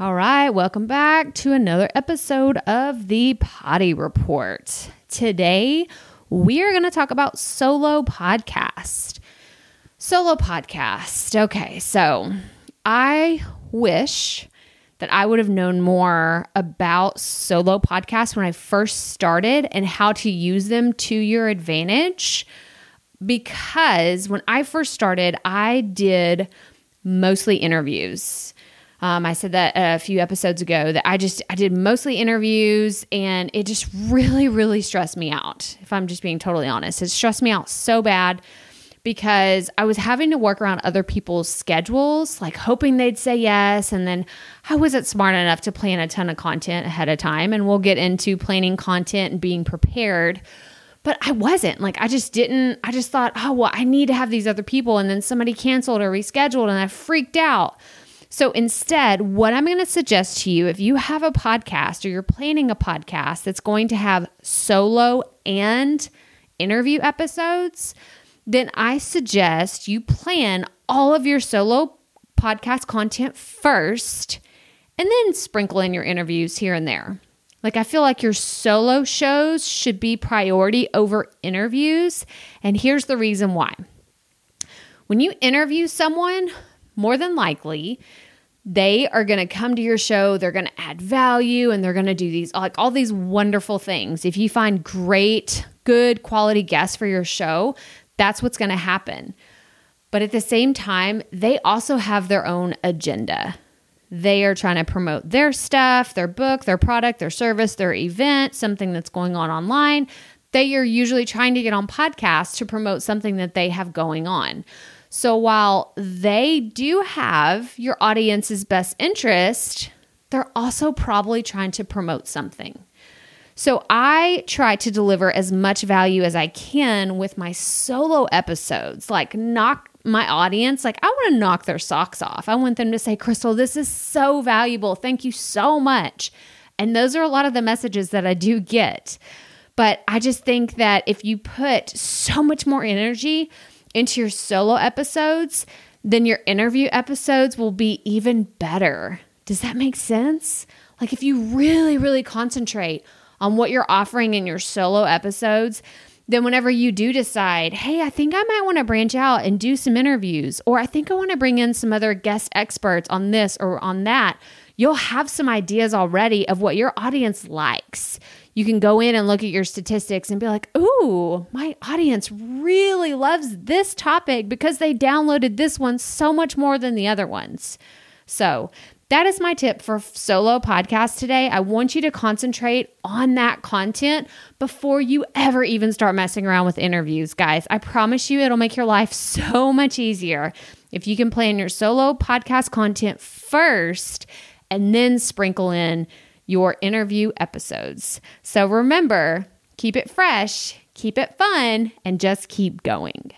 All right, welcome back to another episode of the Potty Report. Today, we are going to talk about solo podcast. Solo podcast. Okay, so I wish that I would have known more about solo podcasts when I first started and how to use them to your advantage. Because when I first started, I did mostly interviews. Um, I said that a few episodes ago that I just I did mostly interviews and it just really really stressed me out. If I'm just being totally honest, it stressed me out so bad because I was having to work around other people's schedules, like hoping they'd say yes. And then I wasn't smart enough to plan a ton of content ahead of time. And we'll get into planning content and being prepared. But I wasn't like, I just didn't, I just thought, oh, well, I need to have these other people. And then somebody canceled or rescheduled and I freaked out. So instead, what I'm going to suggest to you if you have a podcast or you're planning a podcast that's going to have solo and interview episodes, then I suggest you plan all of your solo podcast content first and then sprinkle in your interviews here and there. Like, I feel like your solo shows should be priority over interviews. And here's the reason why. When you interview someone, more than likely, they are going to come to your show, they're going to add value, and they're going to do these like all these wonderful things. If you find great, good quality guests for your show, that's what's going to happen. But at the same time, they also have their own agenda. They are trying to promote their stuff, their book, their product, their service, their event, something that's going on online. They are usually trying to get on podcasts to promote something that they have going on. So while they do have your audience's best interest, they're also probably trying to promote something. So I try to deliver as much value as I can with my solo episodes, like knock my audience, like I want to knock their socks off. I want them to say, Crystal, this is so valuable. Thank you so much. And those are a lot of the messages that I do get. But I just think that if you put so much more energy into your solo episodes, then your interview episodes will be even better. Does that make sense? Like if you really, really concentrate on what you're offering in your solo episodes, then whenever you do decide, hey, I think I might want to branch out and do some interviews, or I think I want to bring in some other guest experts on this or on that, you'll have some ideas already of what your audience likes you can go in and look at your statistics and be like, ooh, my audience really loves this topic because they downloaded this one so much more than the other ones. So, that is my tip for solo podcast today. I want you to concentrate on that content before you ever even start messing around with interviews, guys. I promise you it'll make your life so much easier if you can plan your solo podcast content first and then sprinkle in your interview episodes. So remember, keep it fresh, keep it fun, and just keep going.